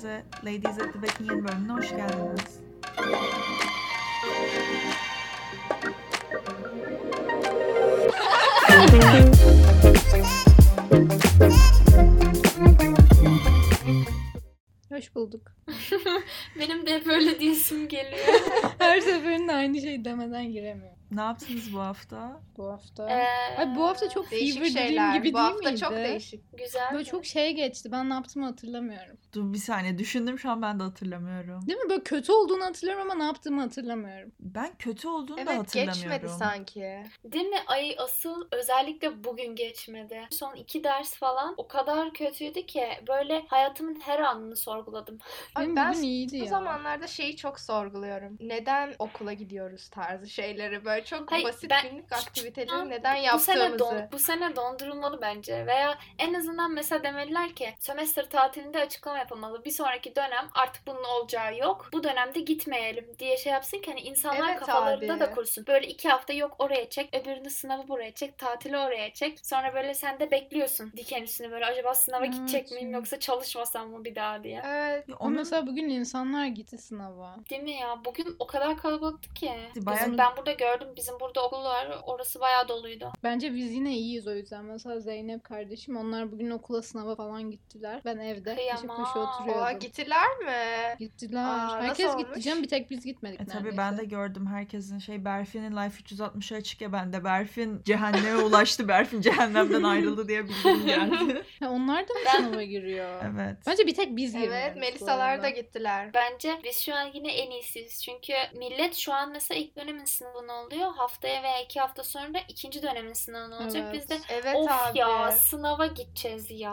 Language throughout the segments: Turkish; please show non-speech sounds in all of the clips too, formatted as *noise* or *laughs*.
herkese Ladies at the Back'in yeni bölümüne hoş geldiniz. Hoş bulduk. *laughs* Benim de hep öyle diyesim geliyor. Her seferinde aynı şey demeden giremiyorum. Ne yaptınız bu hafta? Bu hafta. Ee, Ay bu hafta çok Değişik fever dream şeyler. gibi Bu değil hafta miydi? çok değişik. güzel. Böyle çok şey geçti. Ben ne yaptığımı hatırlamıyorum. Dur bir saniye düşündüm şu an ben de hatırlamıyorum. Değil mi? Böyle kötü olduğunu hatırlıyorum ama ne yaptığımı hatırlamıyorum. Ben kötü olduğunu da Evet hatırlamıyorum. geçmedi sanki. Değil mi? Ay asıl özellikle bugün geçmedi. Son iki ders falan o kadar kötüydü ki böyle hayatımın her anını sorguladım. *laughs* Ay Benim ben bugün iyiydi bu ya. zamanlarda şeyi çok sorguluyorum. Neden okula gidiyoruz tarzı şeyleri böyle çok Hayır, basit ben- günlük aktiviteleri neden Bu sene, yaptığımızı. don, bu sene dondurulmalı bence veya en azından mesela demeliler ki sömestr tatilinde açıklama yapılmalı. Bir sonraki dönem artık bunun olacağı yok. Bu dönemde gitmeyelim diye şey yapsın ki hani insanlar Evet kafalarında abi. da kursun. Böyle iki hafta yok oraya çek, öbürünü sınavı buraya çek, tatili oraya çek. Sonra böyle sen de bekliyorsun diken üstüne böyle acaba sınava Evet. gidecek miyim yoksa çalışmasam mı bir daha diye. Evet. Ama Onun mesela bugün insanlar gitti sınava. Değil mi ya? Bugün o kadar kalabalıktı ki. Bayağı- Bizim, ben burada gördüm. Bizim burada okul var. Orası bayağı doluydu. Bence biz yine iyiyiz o yüzden. Mesela Zeynep kardeşim onlar bugün okula sınava falan gittiler. Ben evde koşu koşu oturuyordum. Oha gittiler mi? Gittiler. Aa, Herkes olmuş? gitti canım bir tek biz gitmedik E tabii ben de gördüm herkesin şey Berfin'in Life 360'a açık ya ben de Berfin cehenneme *laughs* ulaştı Berfin cehennemden ayrıldı diye bildirim geldi. *laughs* Ha, onlar da mı Ben- sınava giriyor? evet. Bence bir tek biz girmiyoruz. Evet Melisa'lar da gittiler. Bence biz şu an yine en iyisiyiz. Çünkü millet şu an mesela ilk dönemin sınavını oluyor. Haftaya veya iki hafta sonra ikinci dönemin sınavını olacak. Evet. Biz de Evet of abi. ya sınava gideceğiz ya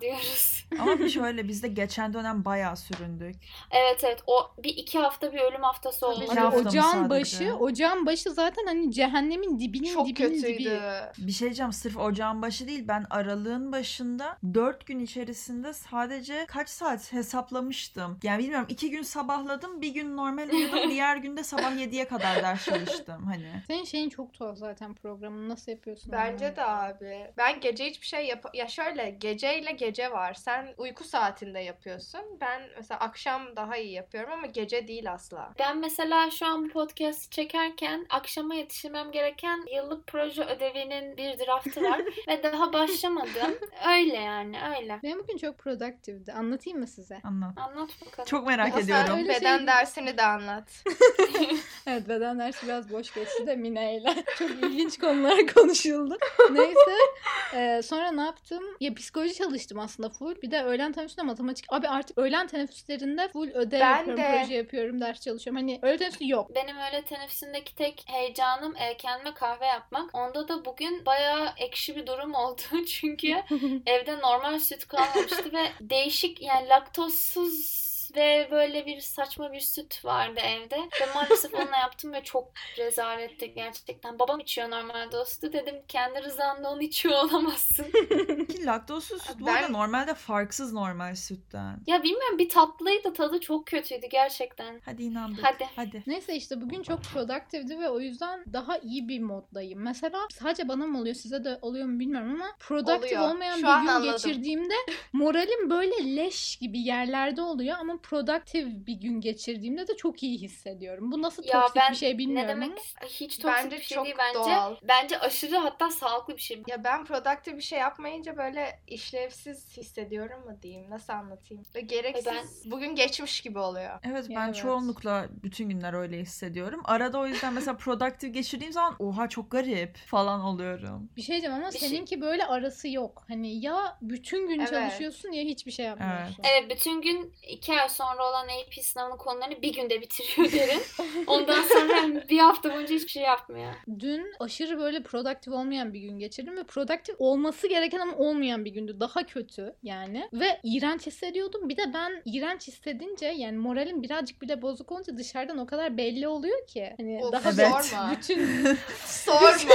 diyoruz. *laughs* Ama bir şöyle biz de geçen dönem bayağı süründük. evet evet o bir iki hafta bir ölüm haftası oldu. İki Hani ocağın başı, ocağın başı zaten hani cehennemin dibinin Çok dibinin kötüydü. dibi. Bir şey diyeceğim sırf ocağın başı değil ben aralığın başında 4 gün içerisinde sadece kaç saat hesaplamıştım. Yani bilmiyorum 2 gün sabahladım bir gün normal uyudum *laughs* diğer günde sabah 7'ye kadar ders çalıştım hani. Senin şeyin çok tuhaf zaten programını nasıl yapıyorsun? Bence de abi. Ben gece hiçbir şey yap... Ya şöyle geceyle gece var. Sen uyku saatinde yapıyorsun. Ben mesela akşam daha iyi yapıyorum ama gece değil asla. Ben mesela şu an bu podcast çekerken akşama yetişmem gereken yıllık proje ödevinin bir draftı var *laughs* ve daha başlamadım. Öyle yani öyle. Benim bugün çok productive'di. Anlatayım mı size? Anlat. Anlat bakalım. Çok merak Ama ediyorum. beden şey- dersini de anlat. *laughs* Evet beden dersi biraz boş geçti de Mine ile. *laughs* Çok ilginç konular konuşuldu. Neyse. e, sonra ne yaptım? Ya psikoloji çalıştım aslında full. Bir de öğlen teneffüsünde matematik. Abi artık öğlen teneffüslerinde full ödev Ben yapıyorum, de. proje yapıyorum, ders çalışıyorum. Hani öğle teneffüsü yok. Benim öyle teneffüsündeki tek heyecanım e, kendime kahve yapmak. Onda da bugün bayağı ekşi bir durum oldu. *laughs* Çünkü *laughs* evde normal süt kalmamıştı ve değişik yani laktozsuz ve böyle bir saçma bir süt vardı evde. Ve maalesef onunla yaptım ve çok rezaletti gerçekten. Babam içiyor normalde o sütü. Dedim kendi rızanla onu içiyor olamazsın. *laughs* Ki laktozsuz süt bu Ben- arada normalde farksız normal sütten. ya bilmiyorum bir tatlıydı tadı çok kötüydü gerçekten. Hadi inandık. Hadi. Hadi. Neyse işte bugün çok productive'di ve o yüzden daha iyi bir moddayım. Mesela sadece bana mı oluyor size de oluyor mu bilmiyorum ama productive Oluyor. olmayan Şu bir gün anladım. geçirdiğimde moralim böyle leş gibi yerlerde oluyor ama productive bir gün geçirdiğimde de çok iyi hissediyorum. Bu nasıl Ya toksik ben bir şey bilmiyorum Ne demek? ama. Hiç toksik Bence bir şey çok değil bence. doğal. Bence aşırı hatta sağlıklı bir şey. Ya ben productive bir şey yapmayınca böyle işlevsiz hissediyorum mu diyeyim? Nasıl anlatayım? Ve gereksiz bugün geçmiş gibi oluyor. Evet ben Evet. çoğunlukla bütün günler öyle hissediyorum. Arada o yüzden mesela *laughs* productive geçirdiğim zaman oha çok garip falan oluyorum. Bir şey diyeceğim ama Bir şey- seninki böyle arası yok. Hani ya bütün gün Evet. çalışıyorsun ya hiçbir şey yapmıyorsun. Evet bütün gün iki ay sonra olan AP sınavının konularını bir günde bitiriyor derin. Ondan sonra bir hafta boyunca hiçbir şey yapmıyor. Dün aşırı böyle productive olmayan bir gün geçirdim ve productive olması gereken ama olmayan bir gündü. Daha kötü yani. Ve iğrenç hissediyordum. Bir de ben iğrenç hissedince yani moralim birazcık bile bozuk olunca dışarıdan o kadar belli oluyor ki. Hani Of, daha Evet. sorma. *laughs* bütün Sorma. *laughs*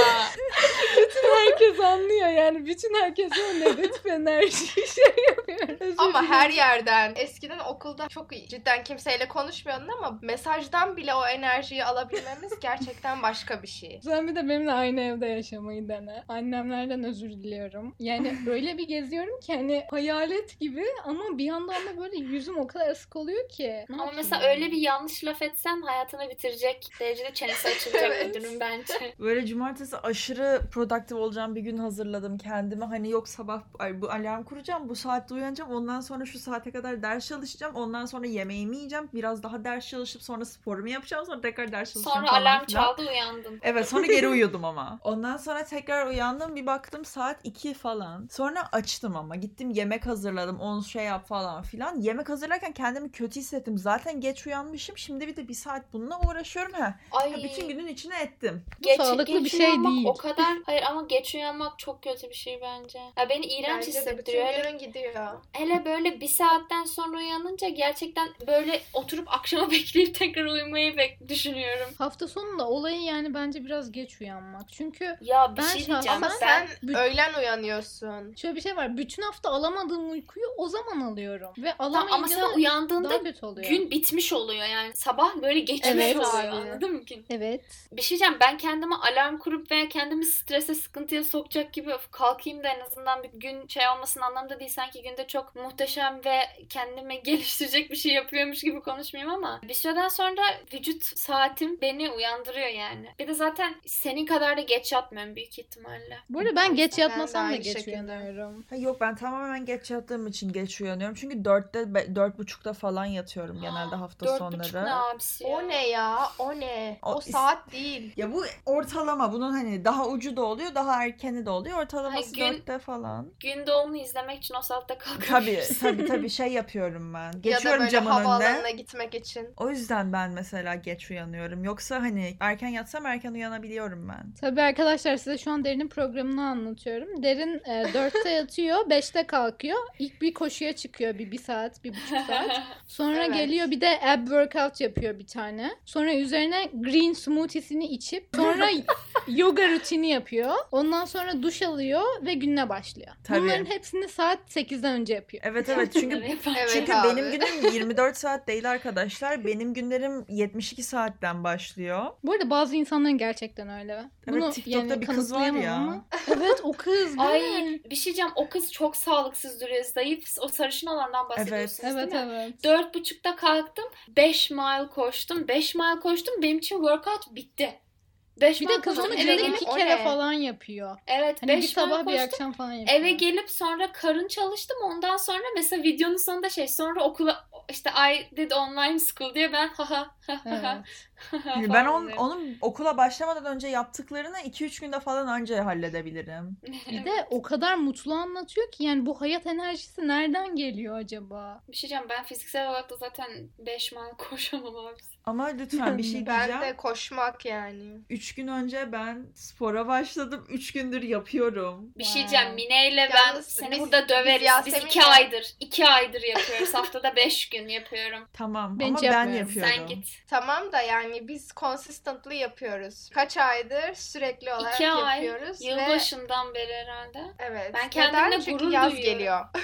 herkes anlıyor yani. Bütün herkes o negatif enerji şey *laughs* *laughs* Ama her yerden. Eskiden okulda çok iyi. Cidden kimseyle konuşmuyordun ama mesajdan bile o enerjiyi alabilmemiz *laughs* gerçekten başka bir şey. Sen bir de benimle aynı evde yaşamayı dene. Annemlerden özür diliyorum. Yani *laughs* öyle bir geziyorum ki hani hayalet gibi ama bir yandan da böyle yüzüm o kadar ısık oluyor ki. Ne Ama mesela yani? öyle bir yanlış laf etsen hayatını bitirecek derecede çenesi açılacak Evet. bir durum bence. Böyle cumartesi aşırı produktif olacağım bir gün hazırladım kendime. Hani yok sabah ay, bu alarm kuracağım, bu saatte uyanacağım. Ondan sonra şu saate kadar ders çalışacağım. Ondan sonra yemeğimi yiyeceğim. Biraz daha ders çalışıp sonra sporumu yapacağım. Sonra tekrar ders çalışacağım Sonra falan alarm çaldı uyandın. Evet sonra geri *laughs* uyudum ama. Ondan sonra tekrar uyandım bir baktım saat 2 falan. Sonra açtım ama gittim yemek hazırladım onu şey yap falan filan. Yemek hazırlarken kendimi kötü hissettim. Zaten geç uyanmışım. Şimdi bir de bir saat bununla uğraşıyorum. Ha, Ay. bütün günün içine ettim. Geç, sağlıklı geç bir şey değil. O kadar hayır ama geç uyanmak çok kötü bir şey bence. Ya beni iğrenç Bence de bütün hissettiriyor. Hele, günün gidiyor. Hele böyle bir saatten sonra uyanınca gerçekten böyle oturup akşama *laughs* bekleyip tekrar uyumayı bek düşünüyorum. Hafta sonunda olayı yani bence biraz geç uyanmak. Çünkü Ya bir Ben şey diyeceğim. Ama sen Büt- öğlen uyanıyorsun. şöyle bir şey var. Bütün hafta alamadığım uykuyu o zaman alıyorum. Ve Tamam, alamayınca ama sen da uyandığında daha kötü oluyor. gün bitmiş oluyor yani. Sabah böyle geçmiş Evet. oluyor Abi. anladın mı gün? Evet. Bir şey diyeceğim ben kendime alarm kurup veya kendimi strese sıkıntıya sokacak gibi "Öf, kalkayım da en azından bir gün şey olmasın anlamda değil sanki günde çok muhteşem ve kendimi *laughs* geliştirecek bir şey yapıyormuş gibi konuşmayayım ama bir süreden sonra vücut saatim beni uyandırıyor yani. Bir de zaten senin kadar da geç yatmıyorum büyük ihtimalle. Bu arada ben geç Ben yatmasam da aynı geç şekilde. uyanıyorum. Ha, yok ben tamamen geç yattığım için geç uyanıyorum. Çünkü dörtte, dört buçukta falan yatıyorum genelde *gasps* hafta Dört sonları. buçuk ne abisi ya? O ne ya? O ne? O O, is- saat değil. Ya bu ortalama. Bunun hani daha ucu da oluyor, daha erkeni de oluyor. Ortalaması Ay, gün- dörtte falan. Gün doğumunu izlemek için o saatte kalkıyorum. Tabii tabii *laughs* tabii şey yapıyorum ben. ya da Geçiyorum böyle camın havaalanına önüne. gitmek için. O yüzden ben mesela geç uyanıyorum. Yoksa hani erken yatsam erken uyanabiliyorum ben. Tabii arkadaşlar size şu an Derin'in programını anlatıyorum. Derin e, *laughs* 4'te yatıyor, 5'te kalkıyor. İlk bir koşuya çıkıyor bir, bir saat, bir buçuk saat. Sonra Evet. geliyor bir de ab workout yapıyor bir tane. Sonra üzerine green smoothiesini içip sonra *laughs* yoga rutini yapıyor. Ondan sonra duş alıyor ve gününe başlıyor. Tabii. Bunların hepsini saat 8'den önce yapıyor. Evet evet *laughs* çünkü Evet çünkü abi. benim günüm 24 saat değil arkadaşlar. Benim günlerim 72 saatten başlıyor. Bu arada bazı insanların gerçekten öyle. Bunu TikTok'ta yani bir kız var ya. ama- *laughs* Evet o kız Ay bir şey diyeceğim o kız çok sağlıksız duruyor. Zayıf o sarışın olandan bahsediyorsunuz Evet değil mi? evet. Dört buçukta kalktım. 5 mile koştum. 5 mile koştum. Benim için workout bitti. 5 Bir de kız onu koştum. günde Eve gelip- iki kere ne? falan yapıyor. Evet Hani bir 5 sabah mile bir koştum. akşam falan yapıyor. Eve gelip sonra karın çalıştım. Ondan sonra mesela videonun sonunda şey sonra okula işte I did online school diye ben haha Evet. Yani ben on, onun okula başlamadan önce yaptıklarını 2-3 günde falan önce halledebilirim. *laughs* Bir de o kadar mutlu anlatıyor ki yani bu hayat enerjisi nereden geliyor acaba? bir şey diyeceğim ben fiziksel olarak da zaten 5 mile koşamam abi. Ama lütfen bir şey Ben diyeceğim. de koşmak yani. 3 gün önce ben spora başladım. 3 gündür yapıyorum. Bir şey diyeceğim Mine ile ben Yalnız seni biz- burada döveriz. biz Biz, iki aydır, iki aydır yapıyoruz. Haftada beş gün yapıyorum. *laughs* Tamam Ben ama hiç ben yapmıyorum. yapıyorum. Sen git. Tamam da yani biz consistently yapıyoruz. Kaç aydır sürekli olarak İki ay, yapıyoruz ve yılbaşından beri herhalde. evet. Ben Neden? kendimle Çünkü gurur yaz duyuyorum. geliyor. *laughs*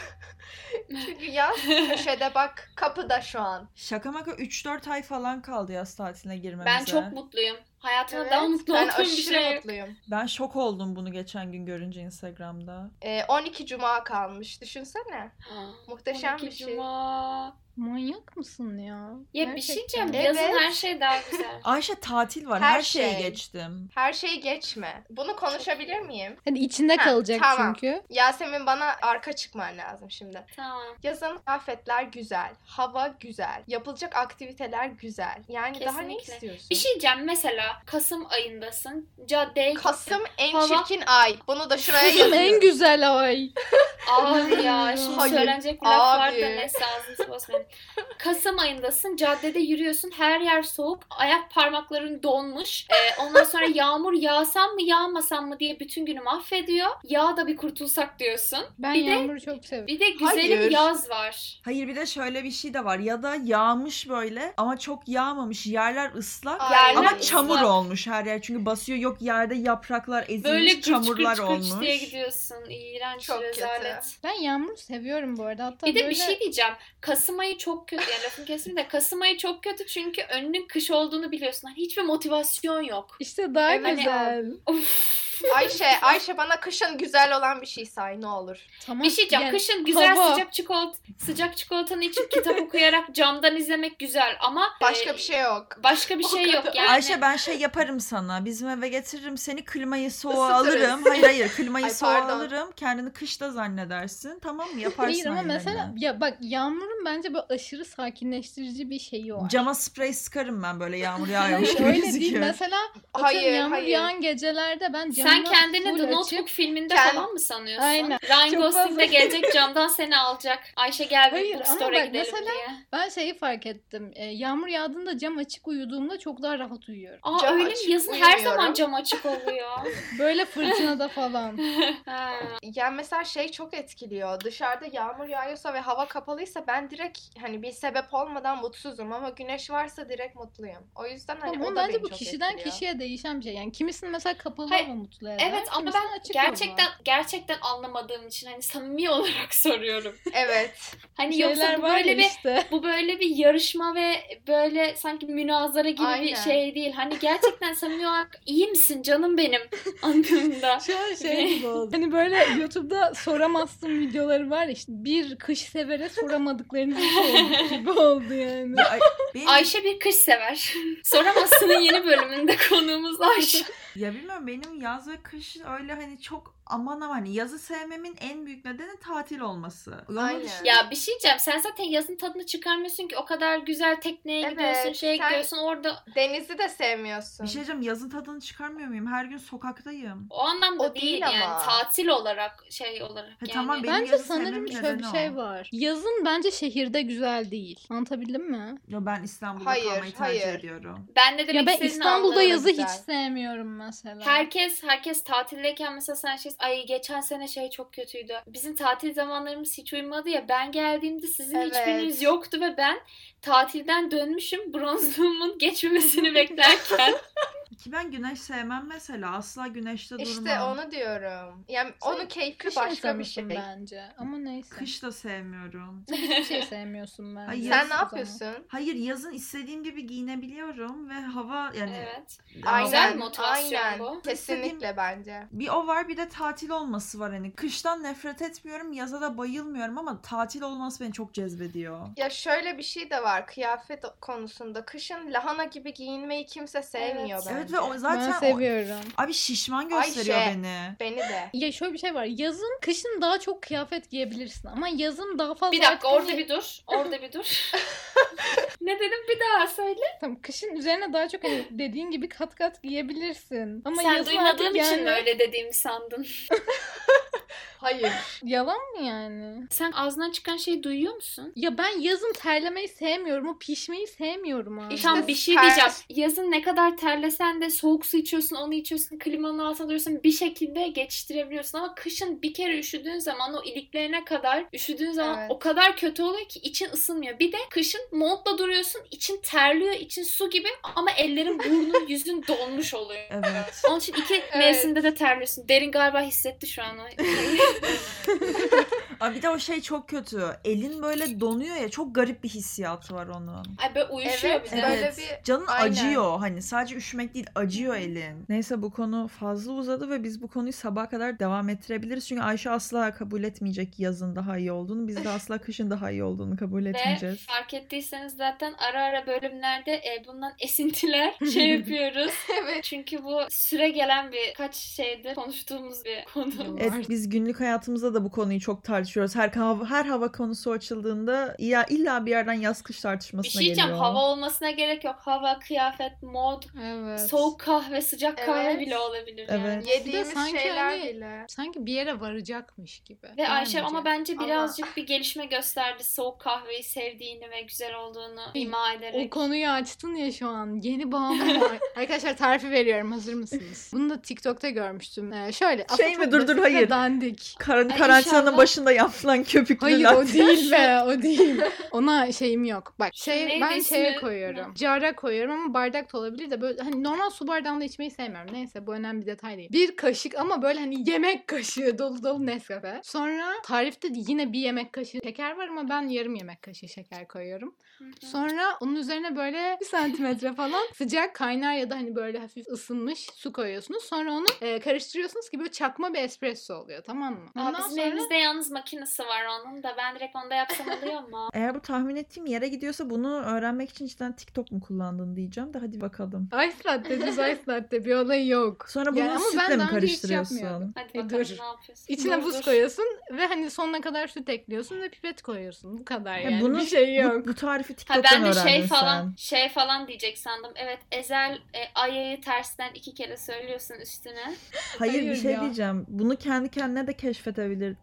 *laughs* Çünkü yaz köşede bak kapıda şu an. Şaka maka 3-4 ay falan kaldı yaz tatiline girmemize. Ben çok mutluyum. Hayatımda Evet, daha mutlu ben olduğum bir şey mutluyum. Ben şok oldum bunu geçen gün görünce Instagram'da. Ee, 12 cuma kalmış. Düşünsene. *gasps* Muhteşem 12 bir şey. Manyak Manyak mısın ya? Ya bir şey Gerçekten. diyeceğim. Yazın Evet. her şey daha güzel. *laughs* Ayşe tatil var. Her, Her şeye şey. geçtim. Her şeyi geçme. Bunu konuşabilir miyim? Hani içinde Ha, kalacak tamam. çünkü. Yasemin bana arka çıkman lazım şimdi. tamam. Yazın afetler güzel, hava güzel, yapılacak aktiviteler güzel. Yani daha ne Kesinlikle. istiyorsun? Bir şey diyeceğim. Mesela Kasım ayındasın. Caddeye Kasım en Hava- çirkin ay. Bunu da şuraya Kızım yazıyorum. en güzel ay. Abi ya *laughs* şimdi Hayır, söylenecek bir laf var da abi. neyse ağzını bozmayayım. Kasım ayındasın caddede yürüyorsun her yer soğuk ayak parmakların donmuş Ee, ondan sonra *laughs* yağmur yağsam mı yağmasam mı diye bütün günü mahvediyor. Yağ da bir kurtulsak diyorsun. Ben Bir de- yağmuru çok seviyorum. Bir de güzelim Hayır. yaz var. Hayır bir de şöyle bir şey de var. Ya da yağmış böyle ama çok yağmamış. Yerler ıslak Ay, ama ıslak. çamur çamur olmuş her yer. Çünkü basıyor yok yerde yapraklar ezilmiş Böyle çamurlar gıç olmuş. gıç diye gidiyorsun. İğrenç Çok kötü. rezalet. Ben yağmur seviyorum bu arada. Hatta Bir de böyle... bir şey diyeceğim. Kasım ayı çok kötü. Yani lafın kesimi de Kasım ayı çok kötü çünkü önünün kış olduğunu biliyorsun. Hani hiçbir motivasyon yok. İşte daha Evet. güzel. Of. Ayşe, Ayşe bana kışın güzel olan bir şey say ne olur. Tamam. Bir şey diyeceğim. yani Kışın güzel hava. sıcak çikolata sıcak çikolatanı içip kitap *laughs* okuyarak camdan izlemek güzel ama Başka e, bir şey yok. başka bir O şey kadar. yok yani. Ayşe ben şey yaparım sana. Bizim eve getiririm seni klimayı soğuğa Isıtırız. alırım. Hayır hayır *laughs* klimayı Ay, soğuğa pardon. alırım. Kendini kışta zannedersin. Tamam mı? *laughs* Yaparsın Hayır ama aynı mesela ya bak yağmurun bence böyle aşırı sakinleştirici bir şeyi var. Cama sprey sıkarım ben böyle yağmur yağıyormuş gibi Öyle değil. gözüküyor. Mesela Hayır, hayır, yağmur hayır. yağan gecelerde ben Sen kendini The açıp- Notebook filminde Kend- falan mı sanıyorsun? Aynen. Ryan Gosling de *laughs* gelecek camdan seni alacak. Ayşe gel bir Hayır, ama bookstore'a bak gidelim mesela- diye. Ben şeyi fark ettim. E, yağmur yağdığında cam açık uyuduğumda çok daha rahat uyuyorum. Aa Cam öyle mi? Yazın her zaman cam açık oluyor. *laughs* Böyle fırtınada falan. *laughs* ha. Yani mesela şey çok etkiliyor. Dışarıda yağmur yağıyorsa ve hava kapalıysa ben direkt hani bir sebep olmadan mutsuzum ama güneş varsa direkt mutluyum. O yüzden hani Ama o da bence beni bu çok kişiden etkiliyor. kişiye değişen bir şey. Yani kimisini mesela kapalı Hayır, hava mutlu eder. Evet ama ben gerçekten hava. gerçekten anlamadığım için hani samimi *laughs* olarak soruyorum. Evet. Hani Şeyler yoksa bu böyle bir işte. bu böyle bir yarışma ve böyle sanki münazara gibi bir Aynen. şey değil. Hani gerçekten samimi olarak iyi misin canım benim *laughs* anlamında. An şey gibi oldu. Hani böyle YouTube'da soramazsın videoları var ya işte bir kış severe soramadıklarınızı sorduk *laughs* gibi oldu yani. Ya, ay- benim- Ayşe bir kış sever. Soramazsın'ın yeni bölümünde konuğumuz Ayşe. Ya bilmiyorum benim yaz ve kış öyle hani çok aman aman hani yazı sevmemin en büyük nedeni tatil olması. Aynen. düşün- Ya bir şey diyeceğim. Sen zaten yazın tadını çıkarmıyorsun ki. O kadar güzel tekneye Evet, gidiyorsun, şeye gidiyorsun. Orada Denizi de sevmiyorsun. Bir şey diyeceğim yazın tadını çıkarmıyor muyum? Her gün sokaktayım. o anlamda O değil, değil yani. ama. Tatil olarak şey olarak yani. tamam, benim Bence sanırım şöyle bir şey o. var. Yazın bence şehirde güzel değil. Anlatabildim mi? Ya ben İstanbul'da Hayır, kalmayı tercih hayır. ediyorum. Ben de demek Ya ben İstanbul'da yazı güzel. hiç sevmiyorum mesela. Herkes herkes tatildeyken mesela sen şey ay geçen sene şey çok kötüydü. Bizim tatil zamanlarımız hiç uymadı ya. Ben geldiğimde sizin Evet. hiçbiriniz yoktu ve ben tatilden dönmüşüm bronzluğumun *laughs* geçmemesini *laughs* beklerken. Ki ben güneş sevmem mesela. Asla güneşte durmam. İşte onu diyorum. Yani Sen onun keyfi başka bir şey. bence. Ama neyse. Kış da sevmiyorum. Hiçbir şey sevmiyorsun bence. Hayır, Sen ne o zaman. yapıyorsun? Hayır yazın istediğim gibi giyinebiliyorum ve hava yani evet. hava- Güzel motivasyon aynen. bu. Kesinlikle bence. bir o var bir de tatil olması var hani. Kıştan nefret etmiyorum, yaza da bayılmıyorum ama tatil olması beni çok cezbediyor. Ya şöyle bir şey de var kıyafet konusunda. Kışın lahana gibi giyinmeyi kimse sevmiyor Evet. bence. Evet ve o zaten ben o- seviyorum. abi şişman gösteriyor Ayşe. beni. Beni de. Ya şöyle bir şey var. Yazın, kışın daha çok kıyafet giyebilirsin. Ama yazın daha fazla... Bir dakika orada bir dur. Orada bir dur. *laughs* ne dedim bir daha söyle. Tamam, kışın üzerine daha çok hani dediğin gibi kat kat giyebilirsin. Ama Sen duymadığım için yani... mi öyle dediğimi sandın? *laughs* Hayır. Yalan mı yani? Sen ağzından çıkan şeyi duyuyor musun? Ya ben yazın terlemeyi sevmiyorum. O pişmeyi sevmiyorum abi. İşte Tam bir şey ter- diyeceğim. Yazın ne kadar terlesen de soğuk su içiyorsun, onu içiyorsun, klimanın altında duruyorsun bir şekilde geçiştirebiliyorsun ama kışın bir kere üşüdüğün zaman o iliklerine kadar üşüdüğün zaman Evet. o kadar kötü oluyor ki için ısınmıyor. Bir de kışın montla duruyorsun, için terliyor, için su gibi ama ellerin, burnun, *laughs* yüzün donmuş oluyor. Evet. Onun için iki mevsimde de terliyorsun. Derin galiba hissetti şu an *laughs* Abi bir de o şey çok kötü. Elin böyle donuyor ya çok garip bir hissiyatı var onun. Ay böyle uyuşuyor Evet, bir de. böyle Evet. bir- Canın Aynen. acıyor. Hani sadece üşümek değil acıyor elin. Neyse bu konu fazla uzadı ve biz bu konuyu sabaha kadar devam ettirebiliriz. Çünkü Ayşe asla kabul etmeyecek yazın daha iyi olduğunu. Biz de *laughs* asla kışın daha iyi olduğunu kabul Ve etmeyeceğiz. fark ettiyseniz zaten ara ara bölümlerde e, bundan esintiler *laughs* şey yapıyoruz. *laughs* Evet. Çünkü bu süre gelen bir kaç şeyde konuştuğumuz bir konu. Evet biz günlük hayatımızda da bu konuyu çok tartışıyoruz. Her hava, her hava konusu açıldığında ya illa bir yerden yaz kış Bir tartışmasına şey diyeceğim geliyor. hava olmasına gerek yok. Hava, kıyafet, mod, Evet. soğuk kahve, sıcak kahve Evet. bile olabilir yani. Evet. Yediğimiz sanki şeyler hani- bile. Sanki bir yere varacakmış gibi. Ve Ayşe ama bence Ama- birazcık bir gelişme gösterdi. Soğuk kahveyi sevdiğini ve güzel olduğunu ima ederek. O konuyu açtın ya şu an. Yeni bağımlı var. *laughs* Arkadaşlar tarifi veriyorum. Hazır mısınız? Bunu da TikTok'ta görmüştüm. Ee, şöyle. Şey mi? Dur, dur, hayır. Dandik. Kar- karantinanın inşallah. başında yapılan köpüklü Hayır latte. o değil be o değil. Ona şeyim yok. Bak şey Neydi ben şeye koyuyorum. Cara koyuyorum ama bardak da olabilir de böyle hani normal su bardağında içmeyi sevmiyorum. Neyse bu önemli bir detay değil. Bir kaşık ama böyle hani yemek kaşığı dolu dolu Nescafe. Sonra tarifte yine bir yemek kaşığı şeker var ama ben yarım yemek kaşığı şeker koyuyorum. Sonra onun üzerine böyle bir santimetre falan *laughs* sıcak kaynar ya da hani böyle hafif ısınmış su koyuyorsunuz. Sonra onu e, karıştırıyorsunuz ki böyle çakma bir espresso oluyor tamam mı? Aa, Ondan bizim sonra evimizde yalnız makinesi var onun da ben direkt onda yapsam oluyor mu? *laughs* Eğer bu tahmin ettiğim yere gidiyorsa bunu öğrenmek için cidden TikTok mu kullandın diyeceğim de hadi bakalım. Ice latte düz ice latte bir olay yok. Sonra bunu Yani sütle mi karıştırıyorsun? Hadi E, bakalım dur. ne yapıyorsun? İçine Dur, buz dur. koyuyorsun ve hani sonuna kadar süt ekliyorsun ve pipet koyuyorsun. Bu kadar Ya yani. bunu- bir şey yok. Bu, bu tarifi TikTok'tan ben de öğrendin şey falan sen. şey falan diyecek sandım. Evet Ezel e, Aya'yı tersten iki kere söylüyorsun üstüne. Hayır, bir Hayır şey ya. diyeceğim. Bunu kendi kendine de keşfedebilir,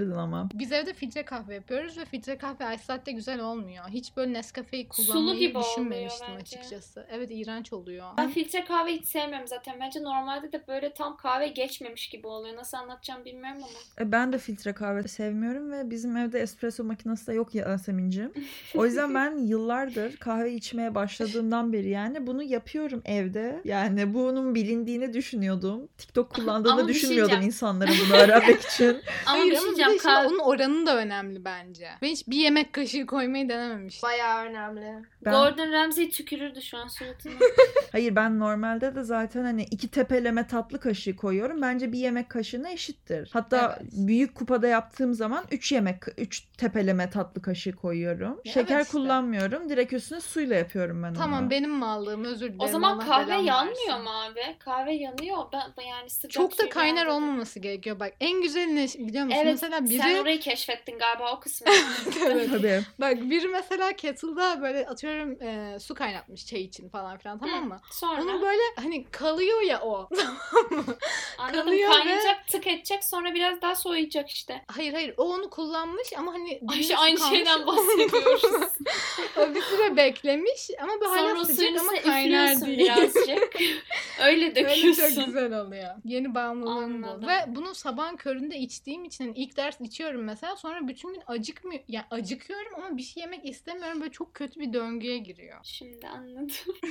keşfedebilirdin ama. Biz evde filtre kahve yapıyoruz ve filtre kahve ice latte güzel olmuyor. Hiç böyle Nescafe'yi Sulu kullanmayı gibi düşünmemiştim bence. açıkçası. Evet iğrenç oluyor. Ben filtre kahve hiç sevmiyorum zaten. Bence normalde de böyle tam kahve geçmemiş gibi oluyor. Nasıl anlatacağım bilmiyorum ama. E, Ben de filtre kahve sevmiyorum ve bizim evde espresso makinesi de yok Yasemin'cim. O yüzden ben *laughs* yıllardır kahve içmeye başladığımdan beri yani bunu yapıyorum evde. Yani bunun bilindiğini düşünüyordum. TikTok kullandığını şey düşünmüyordum diyeceğim. insanların bunu öğrenmek için. Ama Hayır bir şey diyeceğim. şimdi Kahve... onun oranı da önemli bence. Ben hiç bir yemek kaşığı koymayı denememiştim. Bayağı önemli. Ben, Gordon Ramsay tükürürdü şu an suratıma. *laughs* hayır ben normalde de zaten hani iki tepeleme tatlı kaşığı koyuyorum. Bence bir yemek kaşığına eşittir. Hatta Evet. büyük kupada yaptığım zaman 3 yemek 3 tepeleme tatlı kaşığı koyuyorum. Ya Şeker evet işte. kullanmıyorum. Direkt üstüne suyla yapıyorum ben Tamam onu. benim mallığım özür dilerim. o zaman Allah kahve belamı yanmıyor versin. mu abi? Kahve yanıyor. Ben yani sıcak Çok da suyu kaynar olmaması gerekiyor. Bak en güzeli ne biliyor musun? Evet mesela biri sen orayı keşfettin galiba o kısmı. *laughs* Evet. *laughs* Tabii. Bak biri mesela kettle'da böyle atıyorum e, su kaynatmış çay için falan filan tamam mı? Sonra Onun böyle hani kalıyor ya o. *laughs* anladım kalıyor ve- kaynayacak tık edecek sonra biraz daha soğuyacak işte. hayır hayır o onu kullanmış ama hani Ayşe aynı kalmış. şeyden bahsediyoruz. o bir süre beklemiş ama sonra hala sıcak ama kaynar değil. birazcık. Öyle Öyle döküyorsun. çok güzel oluyor. Yeni bağımlılığım bu. Ve bunu sabahın köründe içtiğim için hani ilk ders içiyorum mesela sonra bütün gün acıkmıyor. Yani acıkıyorum ama bir şey yemek istemiyorum. Böyle çok kötü bir döngüye giriyor. Şimdi anladım.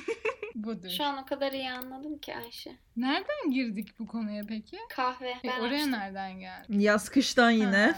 *laughs* Budur. Şu an o kadar iyi anladım ki Ayşe. Nereden girdik bu konuya peki? Kahve. E, Ben oraya açtım. nereden geldik? Yaz kıştan yine.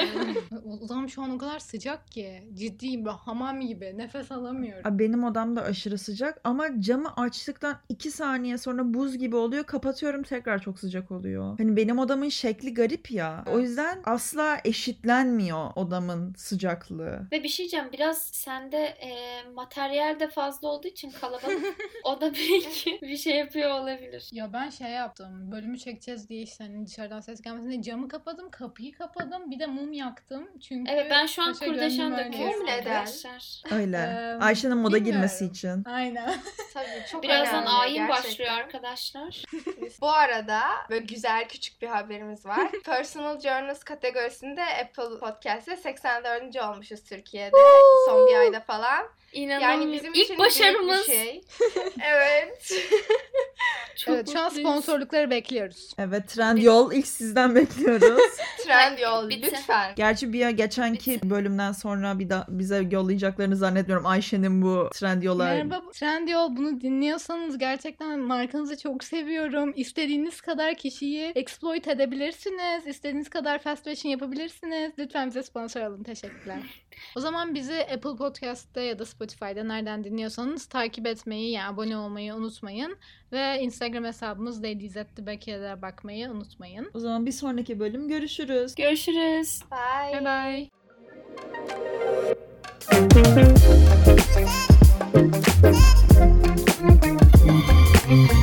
*laughs* Odam şu an o kadar sıcak ki. Ciddiyim böyle hamam gibi. Nefes alamıyorum. Abi Benim odam da aşırı sıcak ama camı açtıktan 2 saniye sonra buz gibi oluyor. Kapatıyorum tekrar çok sıcak oluyor. Hani benim odamın şekli garip ya. O yüzden asla eşitlenmiyor odamın sıcaklığı. Ve bir şey diyeceğim biraz sende e, materyal de fazla olduğu için kalabalık *laughs* o da belki bir şey yapıyor olabilir. Ya ben şey yaptım. Bölümü çekeceğiz diye işte hani dışarıdan ses gelmesin diye camı kapadım, kapıyı kapadım. Bir de mum yaktım. Çünkü Evet ben şu an kurdeşen döküyorum Neden? arkadaşlar. Öyle. Eee, Ayşe'nin moda bilmiyorum. girmesi için. Aynen. *laughs* Tabii çok Birazdan ayin gerçekten. başlıyor arkadaşlar. Bu arada böyle güzel küçük bir haberimiz var. *laughs* Personal Journals kategorisinde Apple Podcast'te 84. olmuşuz Türkiye'de son bir ayda falan. İnanamıyorum. Yani bizim İlk başarımız. bir şey. *laughs* evet. Çok evet şu an sponsorlukları bekliyoruz. Evet Trendyol ilk sizden bekliyoruz. *laughs* Trend yol Bitti. lütfen. Gerçi bir geçenki bölümden sonra bir daha bize yollayacaklarını zannetmiyorum. Ayşe'nin bu Trendyol'a Merhaba Trendyol bunu dinliyorsanız gerçekten markanızı çok seviyorum. İstediğiniz kadar kişiyi exploit edebilirsiniz. İstediğiniz kadar fast fashion yapabilirsiniz. Lütfen bize sponsor alın. Teşekkürler. o zaman bizi Apple Podcast'te ya da Spotify'da nereden dinliyorsanız takip etmeyi yani abone olmayı unutmayın. Ve Instagram hesabımız Ladies at bakmayı unutmayın. O zaman bir sonraki bölüm görüşürüz. Görüşürüz. Bye. Bye bye.